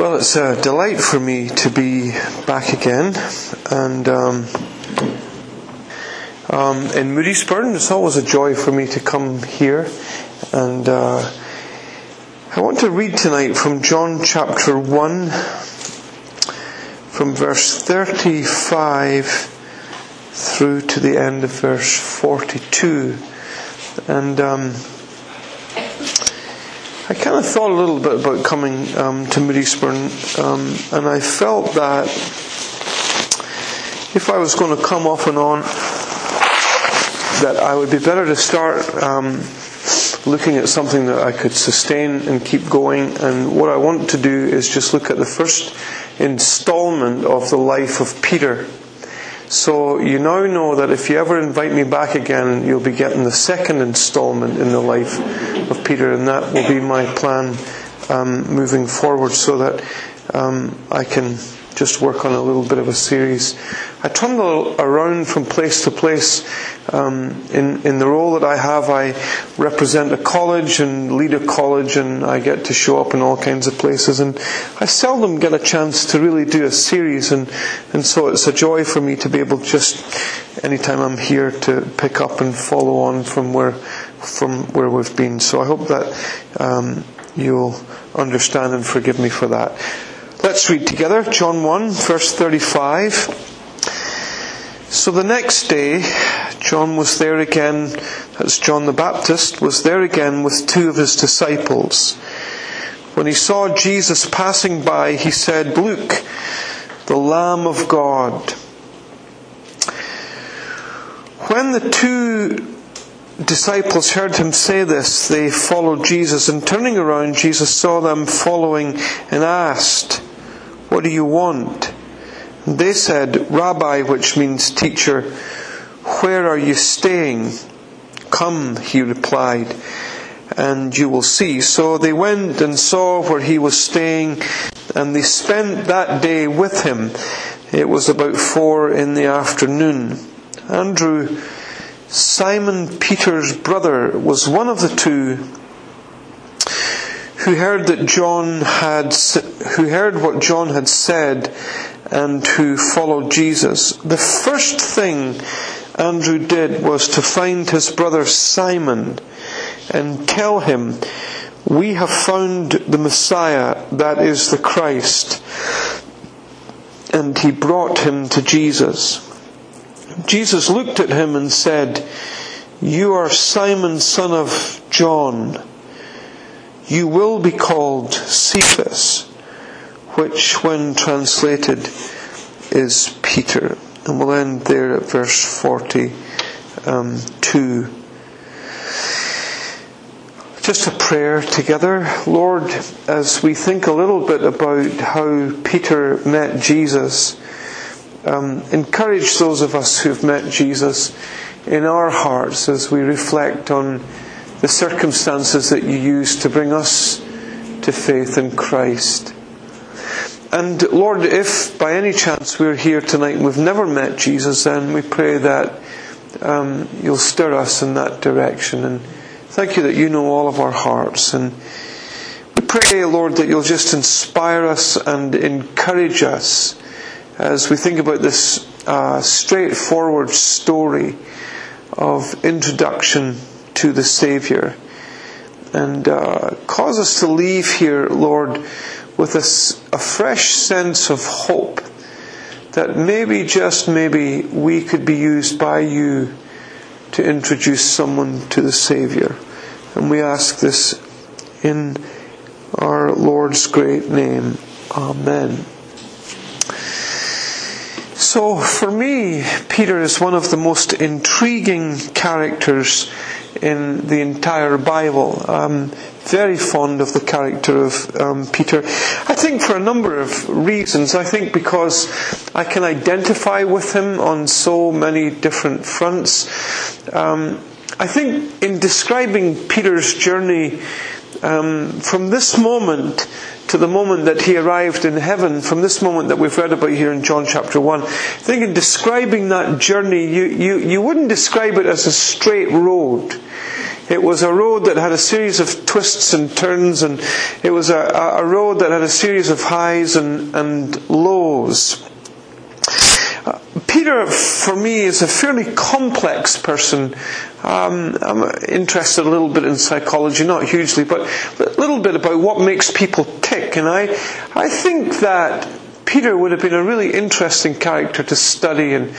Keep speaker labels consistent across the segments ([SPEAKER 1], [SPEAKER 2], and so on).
[SPEAKER 1] Well, it's a delight for me to be back again, and um, um, in Moodiesburn, it's always a joy for me to come here, and uh, I want to read tonight from John chapter one, from verse thirty-five through to the end of verse forty-two, and. Um, I kind of thought a little bit about coming um, to Moodiesburn, um, and I felt that if I was going to come off and on, that I would be better to start um, looking at something that I could sustain and keep going. And what I want to do is just look at the first installment of the life of Peter. So you now know that if you ever invite me back again, you'll be getting the second installment in the life of Peter, and that will be my plan um, moving forward, so that um, I can just work on a little bit of a series. I trundle around from place to place. Um, in, in the role that I have, I represent a college and lead a college, and I get to show up in all kinds of places. And I seldom get a chance to really do a series, and, and so it's a joy for me to be able just, anytime I'm here, to pick up and follow on from where, from where we've been. So I hope that um, you'll understand and forgive me for that. Let's read together John 1, verse 35. So the next day, John was there again, as John the Baptist was there again with two of his disciples. When he saw Jesus passing by, he said, Look, the Lamb of God. When the two disciples heard him say this, they followed Jesus, and turning around, Jesus saw them following and asked, What do you want? They said, Rabbi, which means teacher, where are you staying? Come, he replied, and you will see. So they went and saw where he was staying, and they spent that day with him. It was about four in the afternoon. Andrew, Simon Peter's brother, was one of the two who heard that John had, who heard what John had said and who followed Jesus. The first thing Andrew did was to find his brother Simon and tell him, we have found the Messiah, that is the Christ. And he brought him to Jesus. Jesus looked at him and said, You are Simon, son of John. You will be called Cephas, which, when translated, is Peter. And we'll end there at verse 42. Just a prayer together. Lord, as we think a little bit about how Peter met Jesus, um, encourage those of us who've met Jesus in our hearts as we reflect on the circumstances that you used to bring us to faith in Christ. And Lord, if by any chance we're here tonight and we've never met Jesus, then we pray that um, you'll stir us in that direction. And thank you that you know all of our hearts. And we pray, Lord, that you'll just inspire us and encourage us as we think about this uh, straightforward story of introduction to the Saviour. And uh, cause us to leave here, Lord, with a, a fresh sense of hope that maybe, just maybe, we could be used by you to introduce someone to the Saviour. And we ask this in our Lord's great name. Amen. So, for me, Peter is one of the most intriguing characters in the entire Bible. I'm very fond of the character of um, Peter. I think for a number of reasons. I think because I can identify with him on so many different fronts. Um, I think in describing Peter's journey um, from this moment to the moment that he arrived in heaven, from this moment that we've read about here in John chapter 1, I think in describing that journey, you, you, you wouldn't describe it as a straight road. It was a road that had a series of twists and turns, and it was a, a road that had a series of highs and, and lows. Peter, for me, is a fairly complex person. Um, I'm interested a little bit in psychology, not hugely, but a little bit about what makes people tick. And I, I think that Peter would have been a really interesting character to study and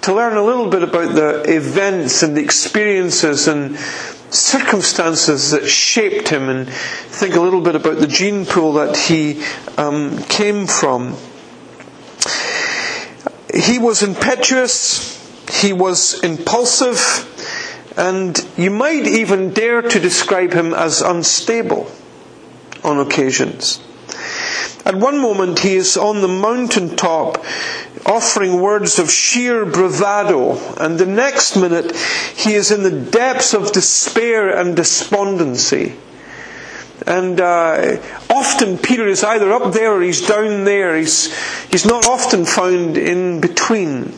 [SPEAKER 1] to learn a little bit about the events and the experiences and circumstances that shaped him and think a little bit about the gene pool that he um, came from. He was impetuous, he was impulsive, and you might even dare to describe him as unstable on occasions. At one moment, he is on the mountaintop offering words of sheer bravado, and the next minute, he is in the depths of despair and despondency. And uh, often Peter is either up there or he's down there. He's, he's not often found in between.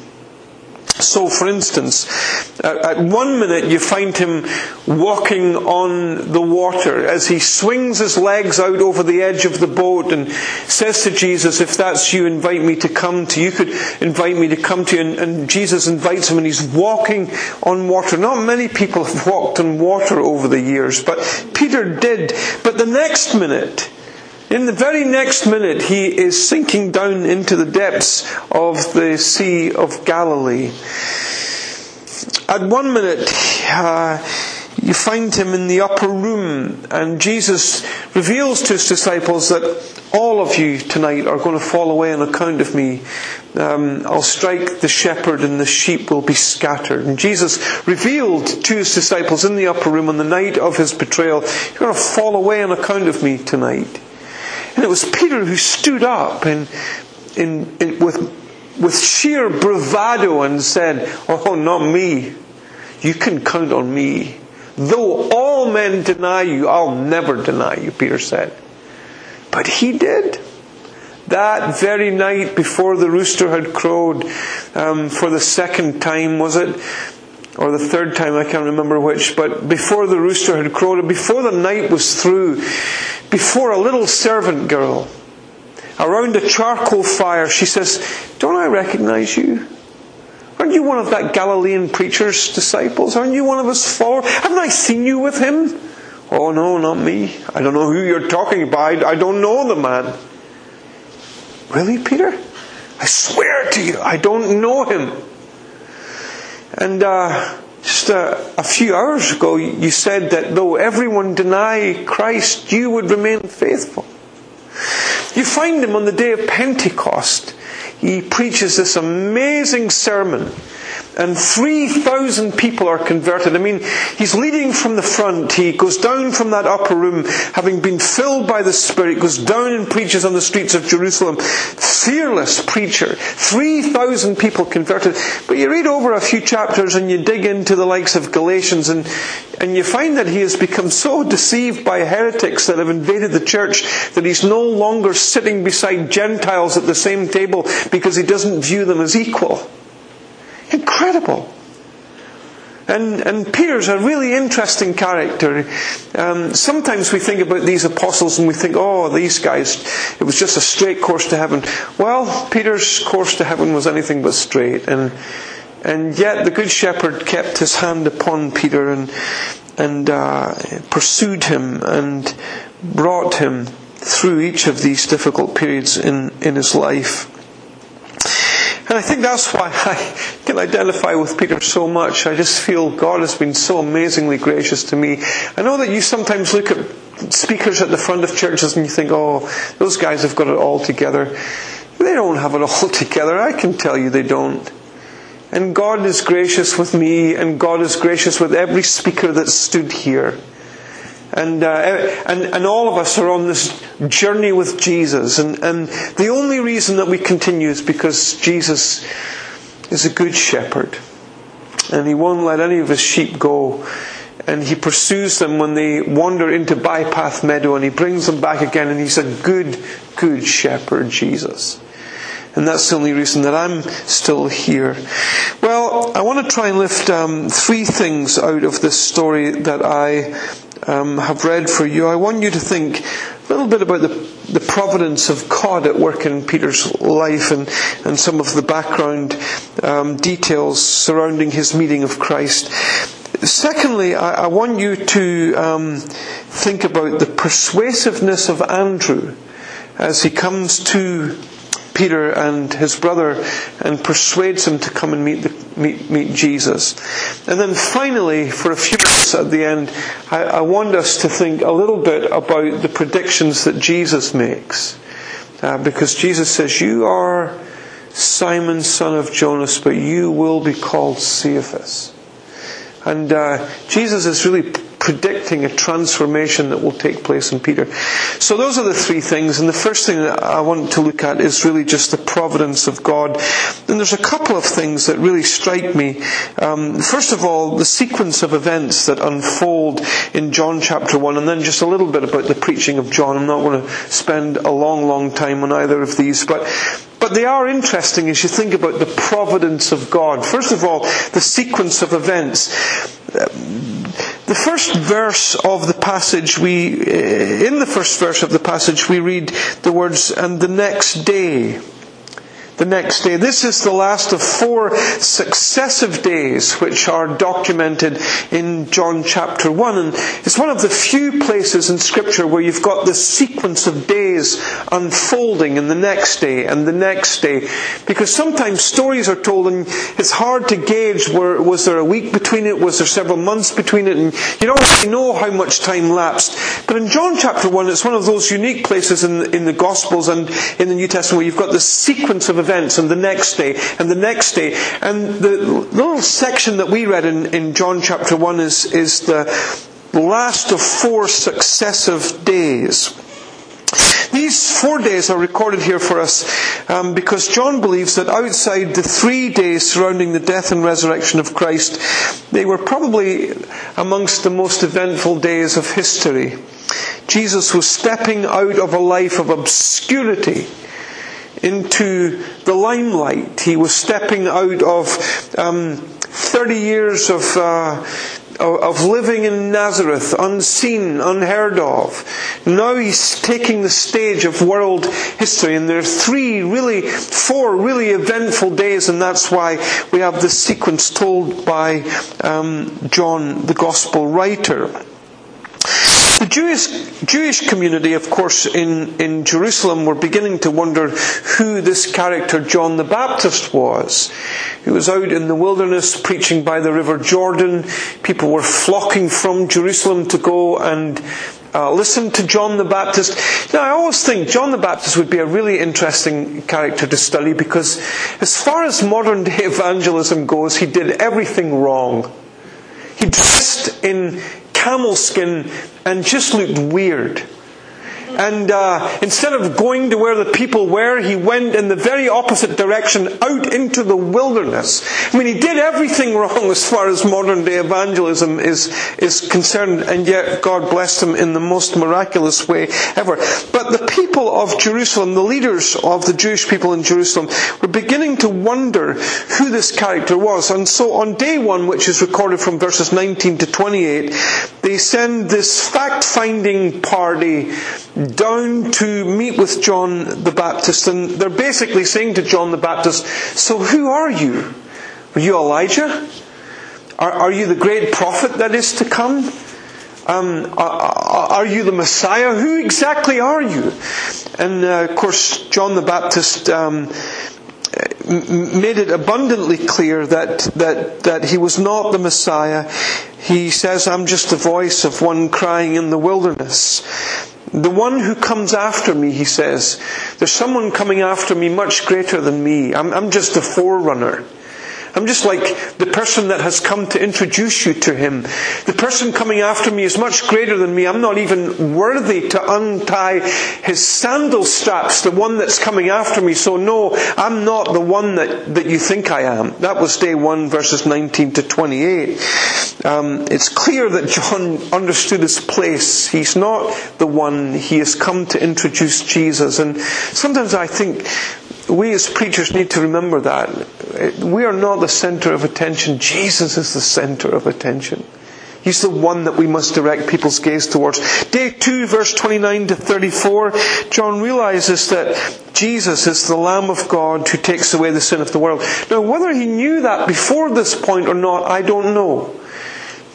[SPEAKER 1] So, for instance, uh, at one minute you find him walking on the water as he swings his legs out over the edge of the boat and says to Jesus, If that's you, invite me to come to you. You could invite me to come to you. And, and Jesus invites him and he's walking on water. Not many people have walked on water over the years, but Peter did. But the next minute, in the very next minute, he is sinking down into the depths of the Sea of Galilee. At one minute, uh, you find him in the upper room, and Jesus reveals to his disciples that all of you tonight are going to fall away on account of me. Um, I'll strike the shepherd, and the sheep will be scattered. And Jesus revealed to his disciples in the upper room on the night of his betrayal, You're going to fall away on account of me tonight. And it was Peter who stood up and, in, with, with sheer bravado and said, Oh, not me. You can count on me. Though all men deny you, I'll never deny you, Peter said. But he did. That very night before the rooster had crowed um, for the second time, was it? Or the third time, I can't remember which, but before the rooster had crowed, before the night was through, before a little servant girl around a charcoal fire. She says, Don't I recognize you? Aren't you one of that Galilean preacher's disciples? Aren't you one of his followers? Haven't I seen you with him? Oh, no, not me. I don't know who you're talking about. I don't know the man. Really, Peter? I swear to you, I don't know him. And uh, just a, a, few hours ago, you said that though everyone deny Christ, you would remain faithful. You find him on the day of Pentecost. He preaches this amazing sermon and 3,000 people are converted. I mean, he's leading from the front. He goes down from that upper room, having been filled by the Spirit, goes down and preaches on the streets of Jerusalem. Fearless preacher. 3,000 people converted. But you read over a few chapters and you dig into the likes of Galatians and, and you find that he has become so deceived by heretics that have invaded the church that he's no longer sitting beside Gentiles at the same table because he doesn't view them as equal. Incredible. And, and Peter's a really interesting character. Um, sometimes we think about these apostles and we think, oh, these guys, it was just a straight course to heaven. Well, Peter's course to heaven was anything but straight. And, and yet the Good Shepherd kept his hand upon Peter and, and uh, pursued him and brought him through each of these difficult periods in, in his life. And I think that's why I can identify with Peter so much. I just feel God has been so amazingly gracious to me. I know that you sometimes look at speakers at the front of churches and you think, oh, those guys have got it all together. They don't have it all together. I can tell you they don't. And God is gracious with me, and God is gracious with every speaker that stood here. And, uh, and, and all of us are on this journey with Jesus. And, and the only reason that we continue is because Jesus is a good shepherd. And he won't let any of his sheep go. And he pursues them when they wander into bypath meadow and he brings them back again and he's a good, good shepherd, Jesus. and that's the only reason that I'm still here. Well, I want to try and lift um, three things out of this story that I um, have read for you. I want you to think a little bit about the, the providence of God at work in Peter's life and, and some of the background um, details surrounding his meeting of Christ. Secondly, I, I want you to um, think about the persuasiveness of Andrew as he comes to Peter and his brother and persuades him to come and meet, the, meet, meet Jesus. And then finally, for a few minutes at the end, I, I want us to think a little bit about the predictions that Jesus makes. Uh, because Jesus says, You are Simon, son of Jonas, but you will be called Cephas. And uh, Jesus is really predicting a transformation that will take place in Peter. So those are the three things, and the first thing that I want to look at is really just the providence of God. And there's a couple of things that really strike me. Um, first of all, the sequence of events that unfold in John chapter 1, and then just a little bit about the preaching of John. I'm not going to spend a long, long time on either of these, but but they are interesting as you think about the providence of God. First of all, the sequence of events. The first verse of the passage, we, eh, in the first verse of the passage, we read the words, and the next day the next day. This is the last of four successive days which are documented in John chapter 1. And it's one of the few places in Scripture where you've got this sequence of days unfolding in the next day and the next day. Because sometimes stories are told and it's hard to gauge where, was there a week between it, was there several months between it, and you don't really know how much time lapsed. But in John chapter 1, it's one of those unique places in, in the Gospels and in the New Testament where you've got this sequence of events and the next day and the next day. And the little section that we read in, in John chapter 1 is, is the last of four successive days. These four days are recorded here for us um, because John believes that outside the three days surrounding the death and resurrection of Christ, they were probably amongst the most eventful days of history. Jesus was stepping out of a life of obscurity into the limelight. He was stepping out of um, 30 years of, uh, of living in Nazareth, unseen, unheard of. Now he's taking the stage of world history, and there are three, really, four really eventful days, and that's why we have this sequence told by um, John, the Gospel writer. The Jewish, Jewish community, of course, in, in Jerusalem were beginning to wonder who this character John the Baptist was. He was out in the wilderness preaching by the River Jordan. People were flocking from Jerusalem to go and uh, listen to John the Baptist. Now, I always think John the Baptist would be a really interesting character to study because, as far as modern day evangelism goes, he did everything wrong. He dressed in camel skin and just looked weird. And uh, instead of going to where the people were, he went in the very opposite direction, out into the wilderness. I mean, he did everything wrong as far as modern day evangelism is, is concerned, and yet God blessed him in the most miraculous way ever. But the people of Jerusalem, the leaders of the Jewish people in Jerusalem, were beginning to wonder who this character was. And so on day one, which is recorded from verses 19 to 28, they send this fact finding party down to meet with John the Baptist, and they're basically saying to John the Baptist, So who are you? Are you Elijah? Are, are you the great prophet that is to come? Um, are, are, you the Messiah? Who exactly are you? And uh, of course, John the Baptist um, made it abundantly clear that, that, that he was not the Messiah. He says, I'm just the voice of one crying in the wilderness. The one who comes after me, he says, there's someone coming after me much greater than me. I'm, I'm just a forerunner. I'm just like the person that has come to introduce you to him. The person coming after me is much greater than me. I'm not even worthy to untie his sandal straps, the one that's coming after me. So no, I'm not the one that, that you think I am. That was day 1 verses 19 to 28. Um, it's clear that John understood his place. He's not the one. He has come to introduce Jesus. And sometimes I think we as preachers need to remember that. We are not the center of attention. Jesus is the center of attention. He's the one that we must direct people's gaze towards. Day 2, verse 29 to 34, John realizes that Jesus is the Lamb of God who takes away the sin of the world. Now, whether he knew that before this point or not, I don't know.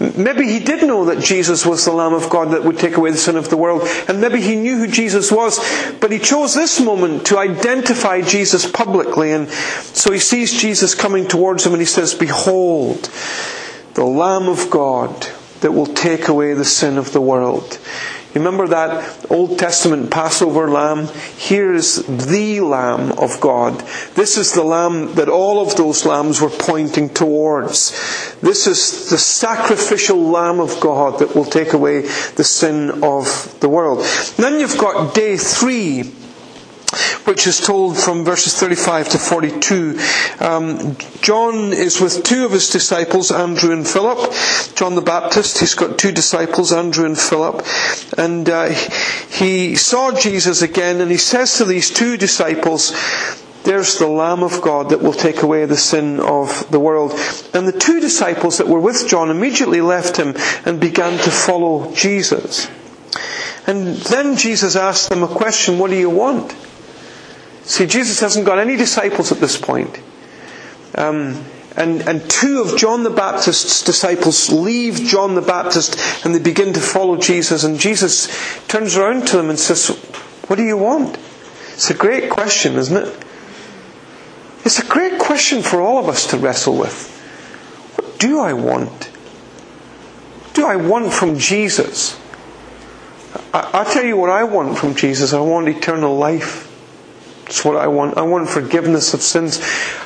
[SPEAKER 1] Maybe he did know that Jesus was the Lamb of God that would take away the sin of the world, and maybe he knew who Jesus was, but he chose this moment to identify Jesus publicly, and so he sees Jesus coming towards him and he says, Behold, the Lamb of God that will take away the sin of the world. Remember that Old Testament Passover lamb? Here is the Lamb of God. This is the lamb that all of those lambs were pointing towards. This is the sacrificial Lamb of God that will take away the sin of the world. then you've got day three which is told from verses 35 to 42. Um, John is with two of his disciples, Andrew and Philip. John the Baptist, he's got two disciples, Andrew and Philip. And uh, he saw Jesus again, and he says to these two disciples, there's the Lamb of God that will take away the sin of the world. And the two disciples that were with John immediately left him and began to follow Jesus. And then Jesus asked them a question, what do you want? See, Jesus hasn't got any disciples at this point. Um, and, and two of John the Baptist's disciples leave John the Baptist and they begin to follow Jesus. And Jesus turns around to them and says, What do you want? It's a great question, isn't it? It's a great question for all of us to wrestle with. What do I want? What do I want from Jesus? I, I'll tell you what I want from Jesus. I want eternal life. That's what I want. I want forgiveness of sins.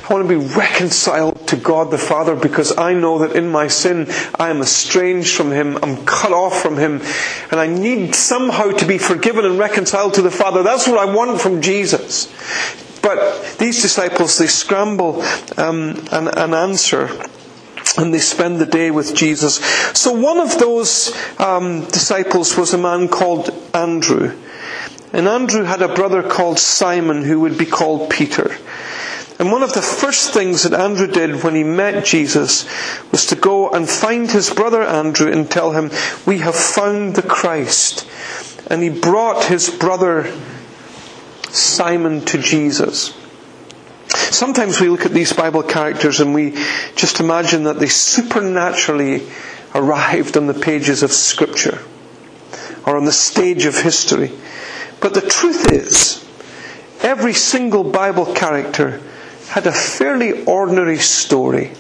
[SPEAKER 1] I want to be reconciled to God the Father because I know that in my sin I am estranged from Him. I'm cut off from Him. And I need somehow to be forgiven and reconciled to the Father. That's what I want from Jesus. But these disciples, they scramble um, an, an answer and they spend the day with Jesus. So one of those um, disciples was a man called Andrew. And Andrew had a brother called Simon who would be called Peter. And one of the first things that Andrew did when he met Jesus was to go and find his brother Andrew and tell him, We have found the Christ. And he brought his brother Simon to Jesus. Sometimes we look at these Bible characters and we just imagine that they supernaturally arrived on the pages of Scripture or on the stage of history. But the truth is, every single Bible character had a fairly ordinary story.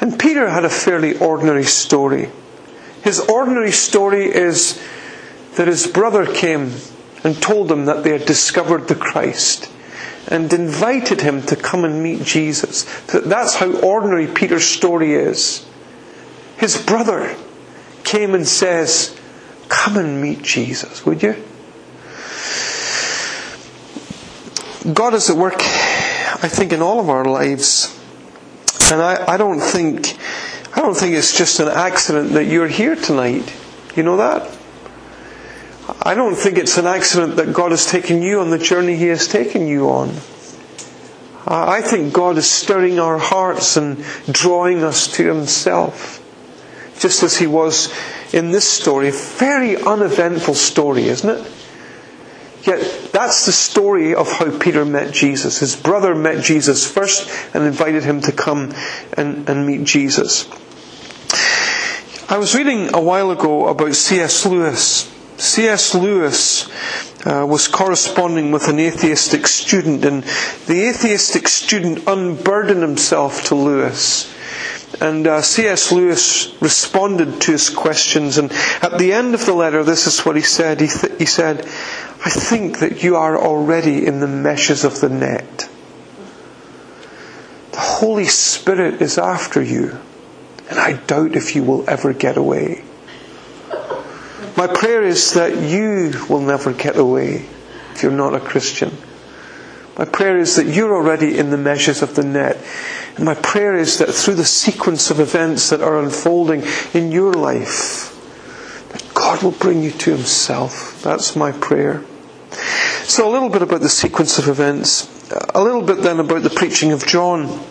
[SPEAKER 1] And Peter had a fairly ordinary story. His ordinary story is that his brother came and told him that they had discovered the Christ and invited him to come and meet Jesus. That's how ordinary Peter's story is. His brother came and says, Come and meet Jesus, would you? God is at work, I think, in all of our lives. And I, I don't think I don't think it's just an accident that you're here tonight. You know that? I don't think it's an accident that God has taken you on the journey He has taken you on. I think God is stirring our hearts and drawing us to Himself. Just as He was in this story. Very uneventful story, isn't it? Yet that's the story of how Peter met Jesus. His brother met Jesus first and invited him to come and, and meet Jesus. I was reading a while ago about C.S. Lewis. C.S. Lewis uh, was corresponding with an atheistic student, and the atheistic student unburdened himself to Lewis. And uh, C.S. Lewis responded to his questions, and at the end of the letter, this is what he said. He, th- he said, I think that you are already in the meshes of the net. The Holy Spirit is after you, and I doubt if you will ever get away. My prayer is that you will never get away if you're not a Christian. My prayer is that you're already in the meshes of the net and my prayer is that through the sequence of events that are unfolding in your life, that God will bring you to Himself. That's my prayer. So, a little bit about the sequence of events. a little bit then about the preaching of John.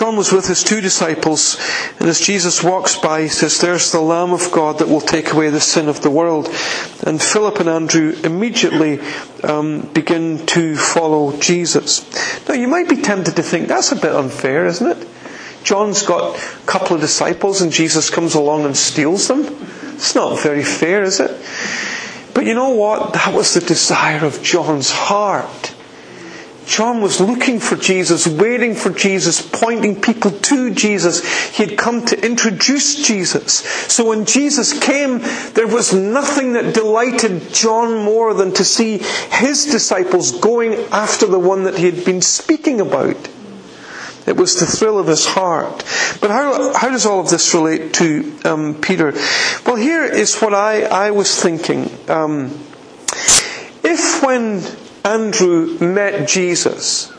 [SPEAKER 1] John was with his two disciples, and as Jesus walks by, he says, There's the Lamb of God that will take away the sin of the world. And Philip and Andrew immediately um, begin to follow Jesus. Now, you might be tempted to think that's a bit unfair, isn't it? John's got a couple of disciples, and Jesus comes along and steals them. It's not very fair, is it? But you know what? That was the desire of John's heart. John was looking for Jesus, waiting for Jesus, pointing people to Jesus. He had come to introduce Jesus. So when Jesus came, there was nothing that delighted John more than to see his disciples going after the one that he had been speaking about. It was the thrill of his heart. But how, how does all of this relate to um, Peter? Well, here is what I, I was thinking. Um, if when Andrew met Jesus,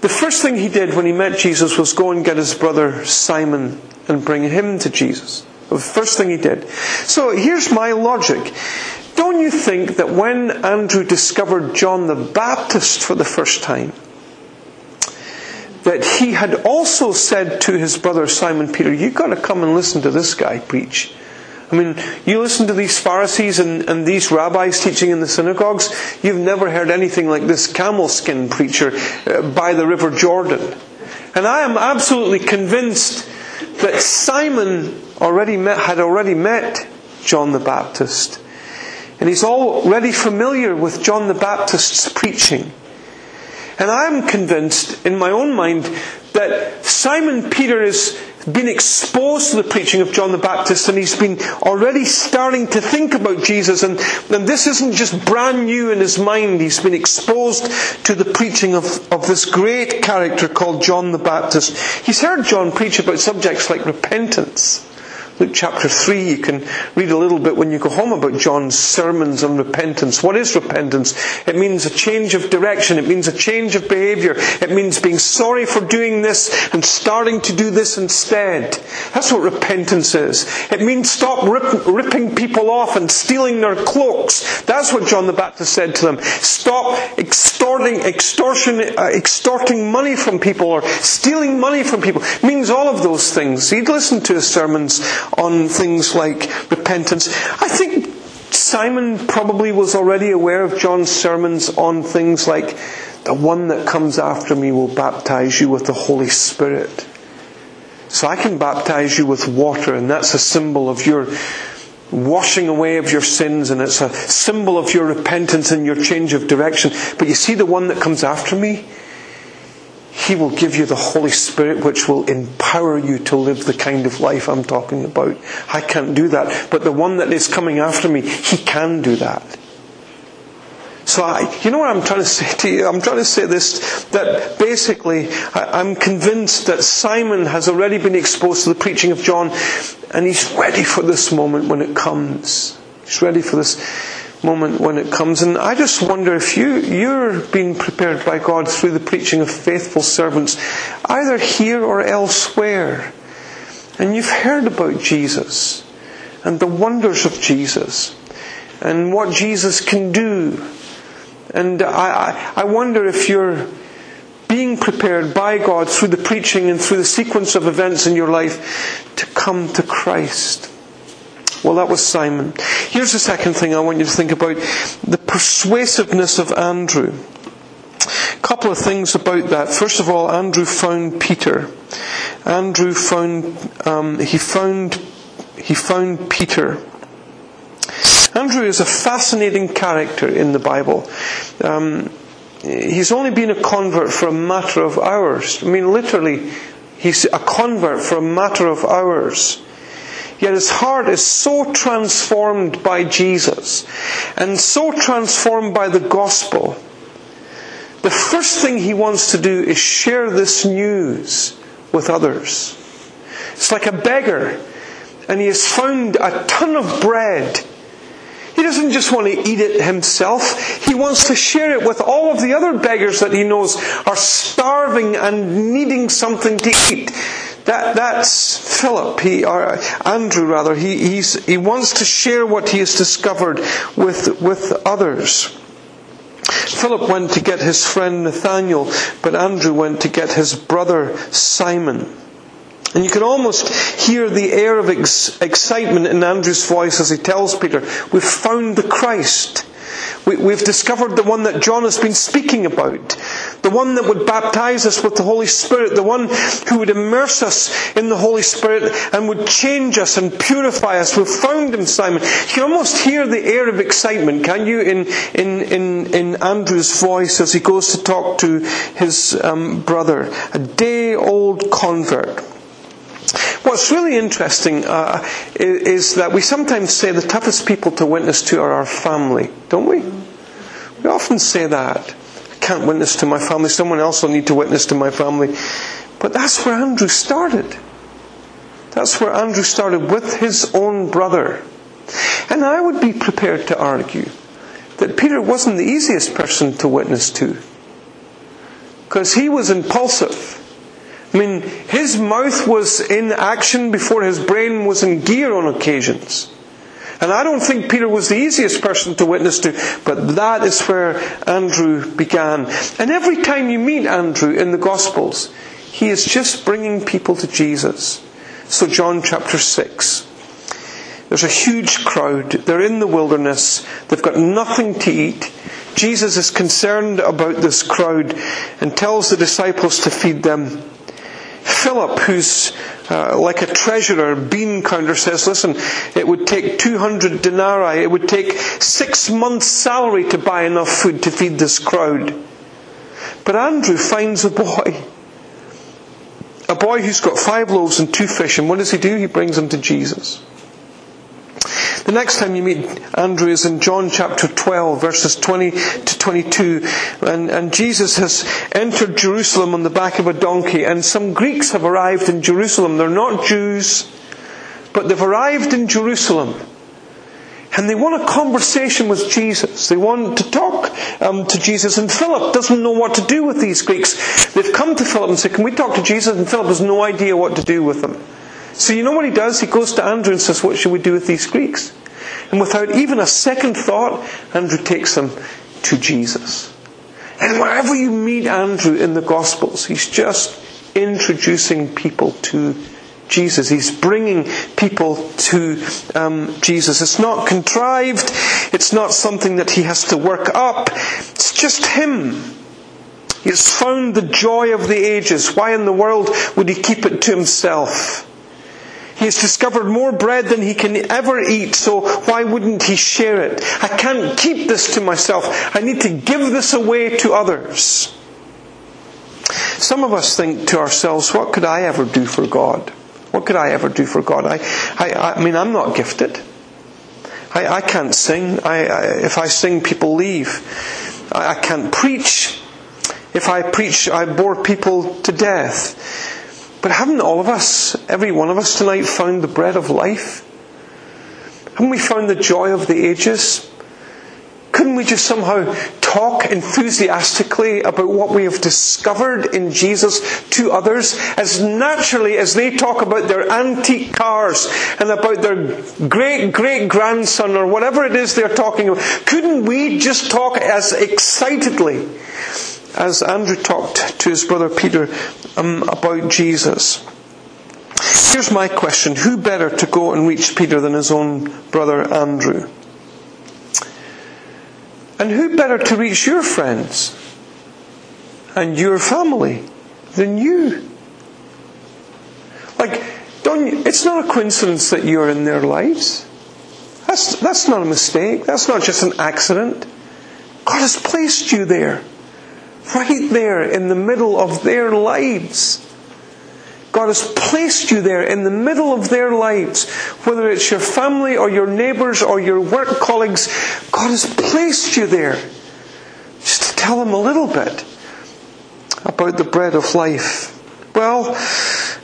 [SPEAKER 1] the first thing he did when he met Jesus was go and get his brother Simon and bring him to Jesus. The first thing he did. So here's my logic. Don't you think that when Andrew discovered John the Baptist for the first time, that he had also said to his brother Simon Peter, You've got to come and listen to this guy preach. I mean, you listen to these Pharisees and, and these rabbis teaching in the synagogues, you've never heard anything like this camel skin preacher uh, by the River Jordan. And I am absolutely convinced that Simon already met, had already met John the Baptist. And he's already familiar with John the Baptist's preaching. And I'm convinced in my own mind that Simon Peter has been exposed to the preaching of John the Baptist and he's been already starting to think about Jesus. And, and this isn't just brand new in his mind. He's been exposed to the preaching of, of this great character called John the Baptist. He's heard John preach about subjects like repentance Luke chapter 3, you can read a little bit when you go home about John's sermons on repentance. What is repentance? It means a change of direction. It means a change of behavior. It means being sorry for doing this and starting to do this instead. That's what repentance is. It means stop rip, ripping people off and stealing their cloaks. That's what John the Baptist said to them. Stop extorting, extortion, uh, extorting money from people or stealing money from people. It means all of those things. He'd listened to his sermons on things like repentance. I think Simon probably was already aware of John's sermons on things like the one that comes after me will baptize you with the Holy Spirit. So I can baptize you with water, and that's a symbol of your washing away of your sins, and it's a symbol of your repentance and your change of direction. But you see the one that comes after me? He will give you the Holy Spirit, which will empower you to live the kind of life I'm talking about. I can't do that. But the one that is coming after me, He can do that. So I, you know what I'm trying to say to you? I'm trying to say this, that basically I, I'm convinced that Simon has already been exposed to the preaching of John and he's ready for this moment when it comes. He's ready for this moment when it comes. And I just wonder if you, you're being prepared by God through the preaching of faithful servants, either here or elsewhere. And you've heard about Jesus and the wonders of Jesus and what Jesus can do. And I, I, wonder if you're being prepared by God through the preaching and through the sequence of events in your life to come to Christ. Well, that was Simon. Here's the second thing I want you to think about the persuasiveness of Andrew. A couple of things about that. First of all, Andrew found Peter. Andrew found, um, he found, he found Peter. Andrew is a fascinating character in the Bible. Um, he's only been a convert for a matter of hours. I mean, literally, he's a convert for a matter of hours. Yet his heart is so transformed by Jesus and so transformed by the gospel. The first thing he wants to do is share this news with others. It's like a beggar and he has found a ton of bread. He doesn't just want to eat it himself. He wants to share it with all of the other beggars that he knows are starving and needing something to eat. That, that's Philip, he, or uh, Andrew rather. He, he wants to share what he has discovered with, with others. Philip went to get his friend Nathaniel, but Andrew went to get his brother Simon. And you can almost hear the air of ex- excitement in Andrew's voice as he tells Peter, We've found the Christ. We, have discovered the one that John has been speaking about. The one that would baptize us with the Holy Spirit. The one who would immerse us in the Holy Spirit and would change us and purify us. We've found him, Simon. You almost hear the air of excitement, can you, in, in, in, in Andrew's voice as he goes to talk to his um, brother. A day old convert. What's really interesting uh, is, that we sometimes say the toughest people to witness to are our family, don't we? We often say that. I can't witness to my family, someone else will need to witness to my family. But that's where Andrew started. That's where Andrew started with his own brother. And I would be prepared to argue that Peter wasn't the easiest person to witness to. Because he was impulsive. I mean, his mouth was in action before his brain was in gear on occasions. And I don't think Peter was the easiest person to witness to, but that is where Andrew began. And every time you meet Andrew in the Gospels, he is just bringing people to Jesus. So, John chapter 6. There's a huge crowd. They're in the wilderness. They've got nothing to eat. Jesus is concerned about this crowd and tells the disciples to feed them. Philip, who's uh, like a treasurer, bean counter, says, listen, it would take 200 denarii, it would take six months' salary to buy enough food to feed this crowd. But Andrew finds a boy. A boy who's got five loaves and two fish, and what does he do? He brings them to Jesus. The next time you meet Andrew is in John chapter 12, verses 20 to 22. And, and Jesus has entered Jerusalem on the back of a donkey, and some Greeks have arrived in Jerusalem. They're not Jews, but they've arrived in Jerusalem. And they want a conversation with Jesus. They want to talk um, to Jesus. And Philip doesn't know what to do with these Greeks. They've come to Philip and said, Can we talk to Jesus? And Philip has no idea what to do with them. So you know what he does? He goes to Andrew and says, What should we do with these Greeks? And without even a second thought, Andrew takes them to Jesus. And wherever you meet Andrew in the Gospels, he's just introducing people to Jesus. He's bringing people to um, Jesus. It's not contrived. It's not something that he has to work up. It's just him. He has found the joy of the ages. Why in the world would he keep it to himself? He has discovered more bread than he can ever eat, so why wouldn't he share it? I can't keep this to myself. I need to give this away to others. Some of us think to ourselves, what could I ever do for God? What could I ever do for God? I, I, I mean, I'm not gifted. I, I can't sing. I, I, if I sing, people leave. I, I can't preach. If I preach, I bore people to death. But haven't all of us, every one of us tonight, found the bread of life? Haven't we found the joy of the ages? Couldn't we just somehow talk enthusiastically about what we have discovered in Jesus to others as naturally as they talk about their antique cars and about their great great grandson or whatever it is they're talking about? Couldn't we just talk as excitedly as Andrew talked to his brother Peter um, about Jesus. Here's my question Who better to go and reach Peter than his own brother Andrew? And who better to reach your friends and your family than you? Like, don't it's not a coincidence that you're in their lives. That's, that's not a mistake. That's not just an accident. God has placed you there right there in the middle of their lives. God has placed you there in the middle of their lives, whether it's your family or your neighbours or your work colleagues. God has placed you there just to tell them a little bit about the bread of life. Well,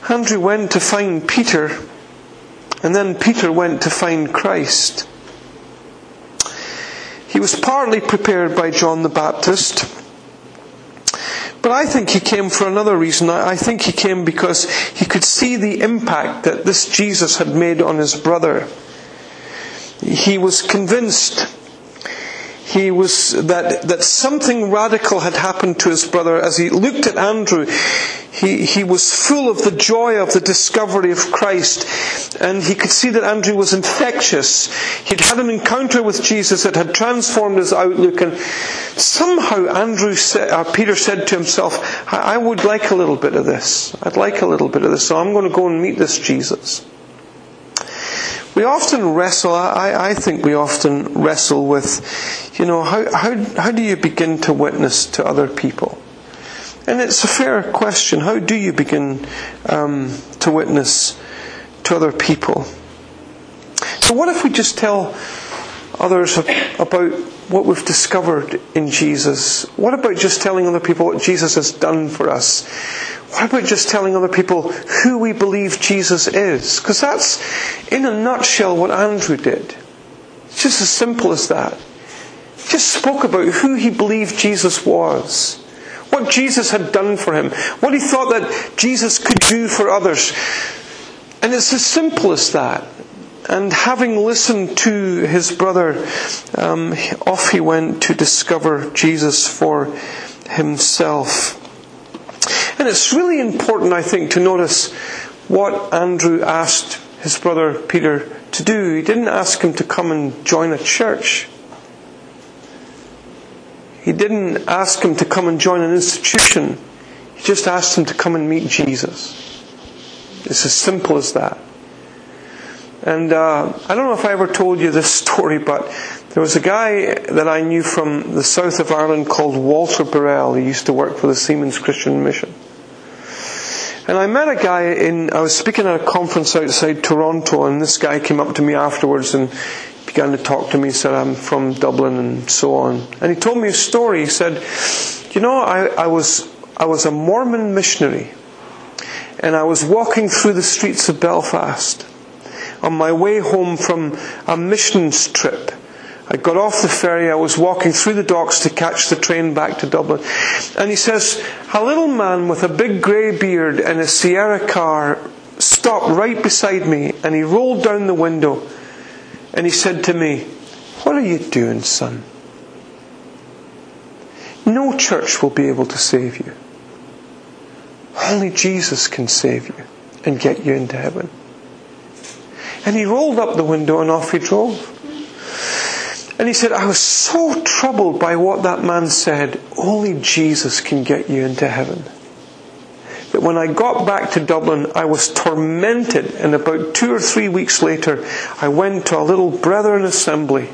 [SPEAKER 1] Andrew went to find Peter, and then Peter went to find Christ. He was partly prepared by John the Baptist. But I think he came for another reason. I think he came because he could see the impact that this Jesus had made on his brother. He was convinced. he was that that something radical had happened to his brother. As he looked at Andrew, he he was full of the joy of the discovery of Christ, and he could see that Andrew was infectious. He'd had an encounter with Jesus that had transformed his outlook, and somehow Andrew said, uh, Peter said to himself, I, "I would like a little bit of this. I'd like a little bit of this, so I'm going to go and meet this Jesus." We often wrestle, I, I think we often wrestle with, you know, how, how, how do you begin to witness to other people? And it's a fair question. How do you begin um, to witness to other people? So, what if we just tell others about what we've discovered in Jesus? What about just telling other people what Jesus has done for us? What about just telling other people who we believe Jesus is? Because that's, in a nutshell, what Andrew did. It's just as simple as that. Just spoke about who he believed Jesus was, what Jesus had done for him, what he thought that Jesus could do for others. And it's as simple as that. And having listened to his brother, um, off he went to discover Jesus for himself. And it's really important, I think, to notice what Andrew asked his brother Peter to do. He didn't ask him to come and join a church. He didn't ask him to come and join an institution. He just asked him to come and meet Jesus. It's as simple as that. And uh, I don't know if I ever told you this story, but there was a guy that I knew from the south of Ireland called Walter Burrell. He used to work for the Seamen's Christian Mission. And I met a guy in, I was speaking at a conference outside Toronto, and this guy came up to me afterwards and began to talk to me, said, I'm from Dublin and so on. And he told me a story. He said, You know, I, I, was, I was a Mormon missionary, and I was walking through the streets of Belfast on my way home from a missions trip. I got off the ferry, I was walking through the docks to catch the train back to Dublin. And he says, a little man with a big grey beard in a Sierra car stopped right beside me and he rolled down the window and he said to me, What are you doing, son? No church will be able to save you. Only Jesus can save you and get you into heaven. And he rolled up the window and off he drove. And he said, I was so troubled by what that man said. Only Jesus can get you into heaven. That when I got back to Dublin, I was tormented. And about two or three weeks later, I went to a little brethren assembly.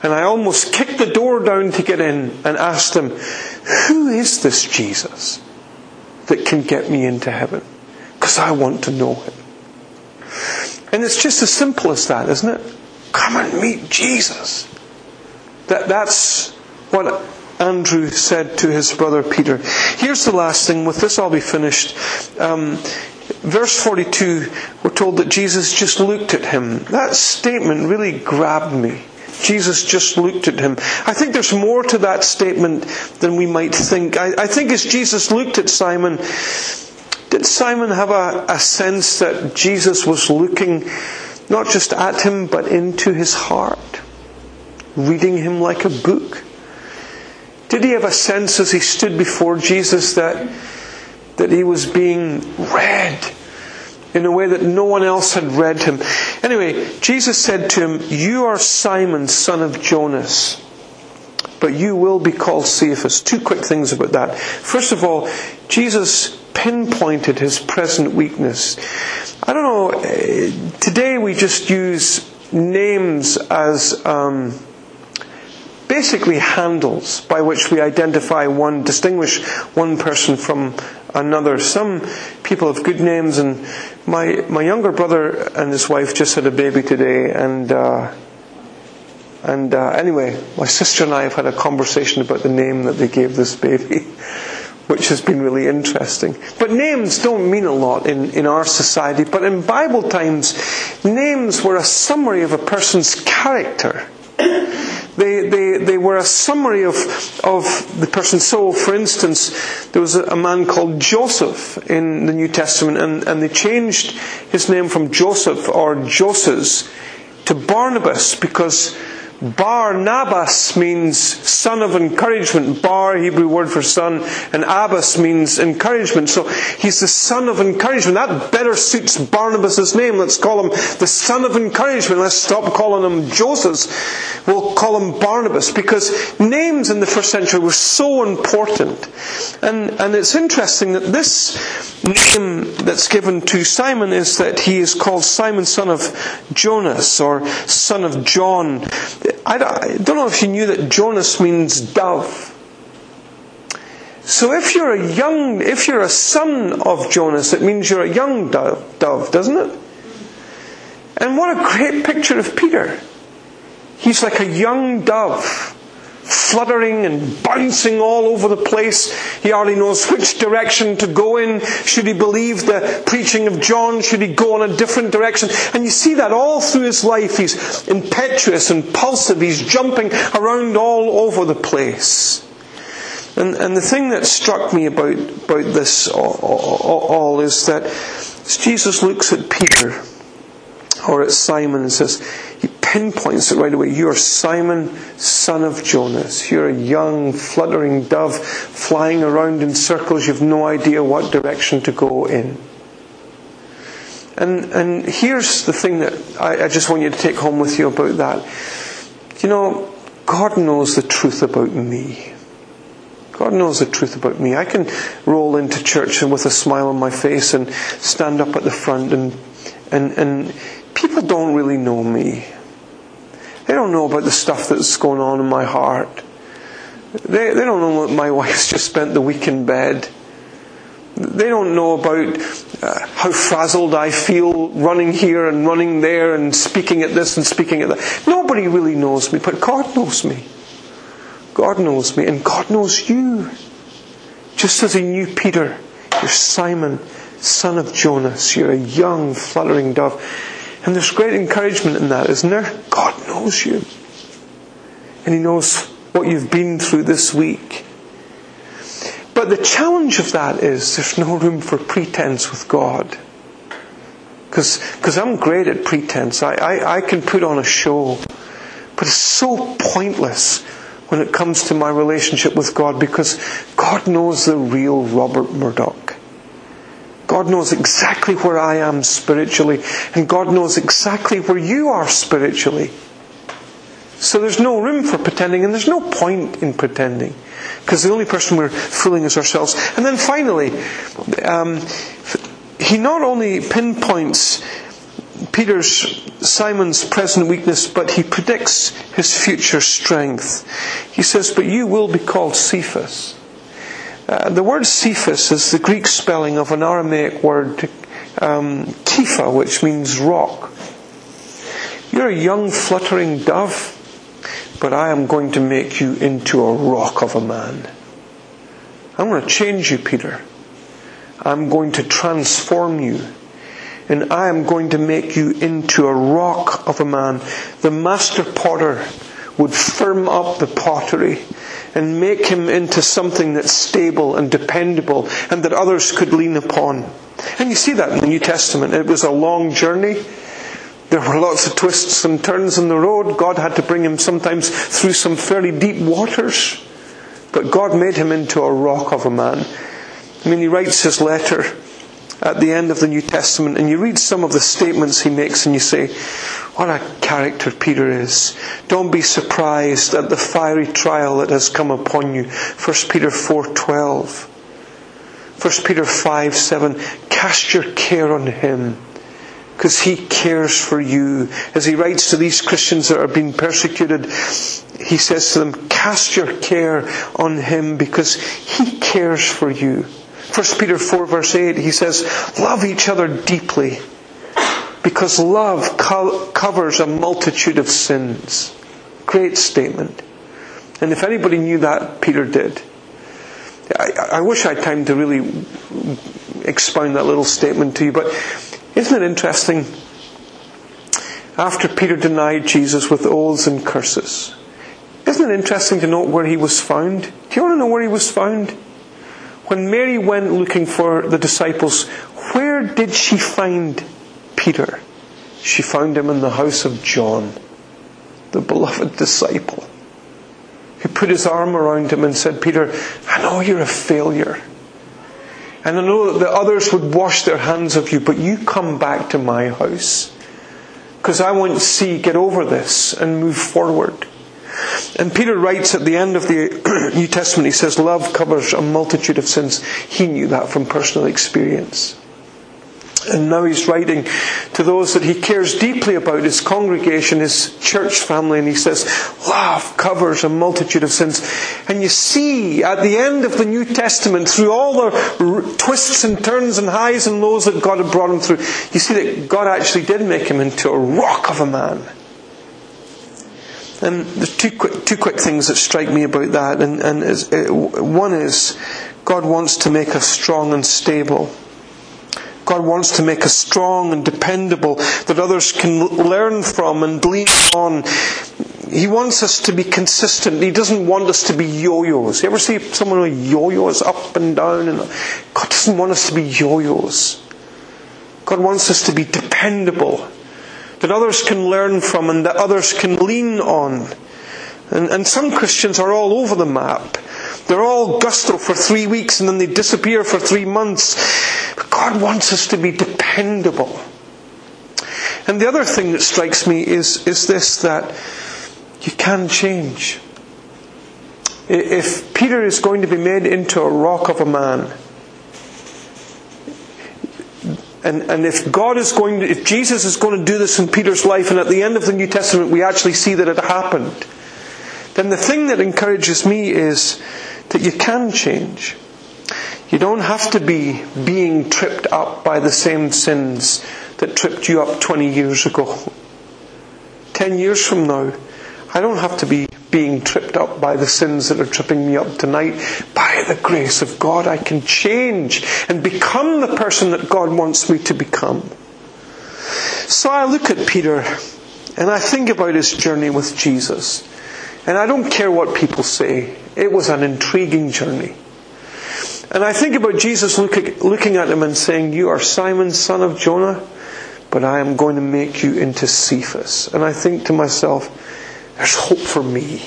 [SPEAKER 1] And I almost kicked the door down to get in and asked them, Who is this Jesus that can get me into heaven? Because I want to know him. And it's just as simple as that, isn't it? Come and meet Jesus. That, that's what Andrew said to his brother Peter. Here's the last thing. With this, I'll be finished. Um, verse 42, we're told that Jesus just looked at him. That statement really grabbed me. Jesus just looked at him. I think there's more to that statement than we might think. I, I think as Jesus looked at Simon, did Simon have a, a sense that Jesus was looking not just at him, but into his heart, reading him like a book? Did he have a sense as he stood before Jesus that, that he was being read in a way that no one else had read him? Anyway, Jesus said to him, You are Simon, son of Jonas, but you will be called Cephas. Two quick things about that. First of all, Jesus pinpointed his present weakness. I don't know, eh, today we just use names as um, basically handles by which we identify one, distinguish one person from another. Some people have good names, and my, my younger brother and his wife just had a baby today, and uh, and uh, anyway, my sister and I have had a conversation about the name that they gave this baby. which has been really interesting. But names don't mean a lot in, in our society, but in Bible times, names were a summary of a person's character. They, they, they were a summary of, of the person's soul. For instance, there was a, man called Joseph in the New Testament, and, and they changed his name from Joseph or Joses to Barnabas because Barnabas means son of encouragement. Bar, Hebrew word for son, and Abbas means encouragement. So he's the son of encouragement. That better suits Barnabas' name. Let's call him the son of encouragement. Let's stop calling him Joseph. We'll call him Barnabas because names in the first century were so important. And, and it's interesting that this name that's given to Simon is that he is called Simon, son of Jonas, or son of John. I don't know if you knew that Jonas means dove. So if you're a young, if you're a son of Jonas, it means you're a young dove, dove, doesn't it? And what a great picture of Peter. He's like a young dove fluttering and bouncing all over the place. He hardly knows which direction to go in. Should he believe the preaching of John? Should he go in a different direction? And you see that all through his life. He's impetuous, impulsive. He's jumping around all over the place. And, and the thing that struck me about, about this all, all, all is that Jesus looks at Peter or at Simon and says, pinpoints it right away. You're Simon, son of Jonas. You're a young, fluttering dove flying around in circles. You've no idea what direction to go in. And, and here's the thing that I, I just want you to take home with you about that. You know, God knows the truth about me. God knows the truth about me. I can roll into church and with a smile on my face and stand up at the front and, and, and people don't really know me. They don't know about the stuff that's going on in my heart. They, they don't know that my wife's just spent the week in bed. They don't know about uh, how frazzled I feel running here and running there and speaking at this and speaking at that. Nobody really knows me, but God knows me. God knows me, and God knows you. Just as He knew Peter, you're Simon, son of Jonas. You're a young, fluttering dove. And there's great encouragement in that, isn't there? God knows you. And He knows what you've been through this week. But the challenge of that is there's no room for pretense with God. Because I'm great at pretense. I, I, I can put on a show. But it's so pointless when it comes to my relationship with God because God knows the real Robert Murdoch. God knows exactly where I am spiritually, and God knows exactly where you are spiritually. So there's no room for pretending, and there's no point in pretending, because the only person we're fooling is ourselves. And then finally, um, he not only pinpoints Peter's Simon's present weakness, but he predicts his future strength. He says, "But you will be called Cephas." Uh, the word Cephas is the Greek spelling of an Aramaic word, um, Kepha, which means rock. You're a young fluttering dove, but I am going to make you into a rock of a man. I'm going to change you, Peter. I'm going to transform you. And I am going to make you into a rock of a man. The master potter would firm up the pottery and make him into something that's stable and dependable and that others could lean upon. And you see that in the New Testament. It was a long journey. There were lots of twists and turns in the road. God had to bring him sometimes through some fairly deep waters. But God made him into a rock of a man. I mean, he writes his letter at the end of the New Testament and you read some of the statements he makes and you say, what a character Peter is. Don't be surprised at the fiery trial that has come upon you. 1 Peter 4:12. 1 Peter 5 7. Cast your care on him because he cares for you. As he writes to these Christians that are being persecuted, he says to them, Cast your care on him because he cares for you. 1 Peter 4 verse 8, he says, Love each other deeply because love co- covers a multitude of sins. Great statement. And if anybody knew that, Peter did. I, I wish I had time to really expound that little statement to you, but isn't it interesting? After Peter denied Jesus with oaths and curses, isn't it interesting to note where he was found? Do you want to know where he was found? When Mary went looking for the disciples, where did she find Peter. She found him in the house of John, the beloved disciple, who put his arm around him and said, Peter, I know you're a failure. And I know that the others would wash their hands of you, but you come back to my house. Because I want to see, get over this and move forward. And Peter writes at the end of the New Testament, he says, Love covers a multitude of sins. He knew that from personal experience. And now he's writing to those that he cares deeply about, his congregation, his church family, and he says, Love covers a multitude of sins. And you see at the end of the New Testament, through all the twists and turns and highs and lows that God had brought him through, you see that God actually did make him into a rock of a man. And there's two quick, two quick things that strike me about that. And, and is, one is, God wants to make us strong and stable. God wants to make us strong and dependable that others can learn from and lean on. He wants us to be consistent. He doesn't want us to be yo-yos. You ever see someone with yo-yos up and down? And God doesn't want us to be yo-yos. God wants us to be dependable that others can learn from and that others can lean on. And, and some Christians are all over the map. They're all gusto for three weeks and then they disappear for three months. But God wants us to be dependable. And the other thing that strikes me is, is this that you can change. If Peter is going to be made into a rock of a man, and, and if God is going to, if Jesus is going to do this in Peter's life, and at the end of the New Testament we actually see that it happened, then the thing that encourages me is that you can change. You don't have to be being tripped up by the same sins that tripped you up 20 years ago. 10 years from now, I don't have to be being tripped up by the sins that are tripping me up tonight. By the grace of God, I can change and become the person that God wants me to become. So I look at Peter and I think about his journey with Jesus. And I don't care what people say. It was an intriguing journey. And I think about Jesus looking at him and saying, You are Simon, son of Jonah, but I am going to make you into Cephas. And I think to myself, there's hope for me.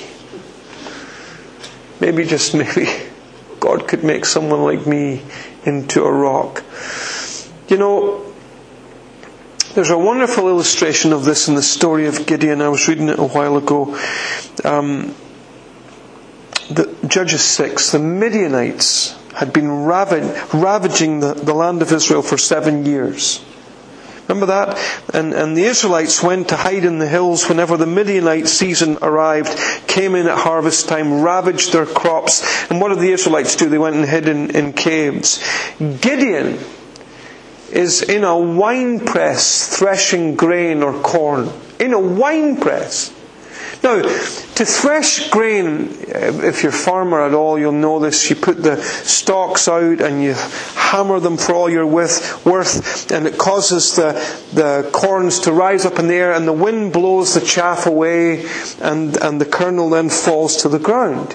[SPEAKER 1] Maybe, just maybe, God could make someone like me into a rock. You know, there's a wonderful illustration of this in the story of Gideon. I was reading it a while ago. Um, the, Judges 6, the Midianites had been ravaging the, the land of Israel for seven years. Remember that? And, and the Israelites went to hide in the hills whenever the Midianite season arrived, came in at harvest time, ravaged their crops. And what did the Israelites do? They went and hid in, in caves. Gideon is in a wine press threshing grain or corn. In a wine press. Now, to thresh grain, uh, if you're a farmer at all, you'll know this. You put the stalks out and you hammer them for all you're worth, and it causes the, the corns to rise up in the air, and the wind blows the chaff away, and, and the kernel then falls to the ground.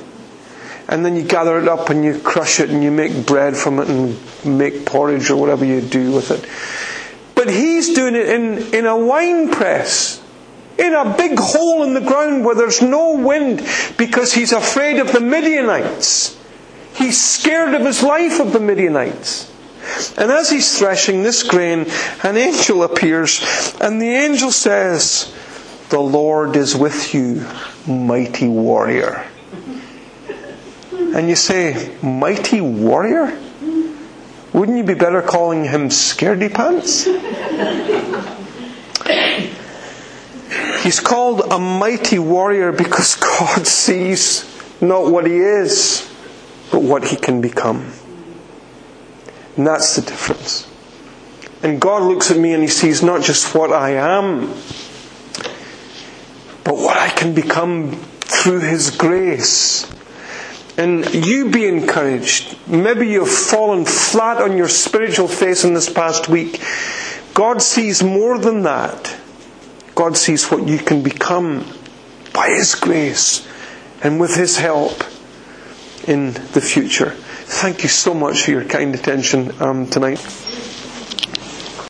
[SPEAKER 1] And then you gather it up and you crush it and you make bread from it and make porridge or whatever you do with it. But he's doing it in, in a wine press in a big hole in the ground where there's no wind because he's afraid of the Midianites. He's scared of his life of the Midianites. And as he's threshing this grain, an angel appears, and the angel says, The Lord is with you, mighty warrior. And you say, Mighty warrior? Wouldn't you be better calling him scaredy pants? He's called a mighty warrior because God sees not what he is, but what he can become. And that's the difference. And God looks at me and he sees not just what I am, but what I can become through his grace. And you be encouraged. Maybe you've fallen flat on your spiritual face in this past week. God sees more than that. God sees what you can become by His grace and with His help in the future. Thank you so much for your kind attention um, tonight.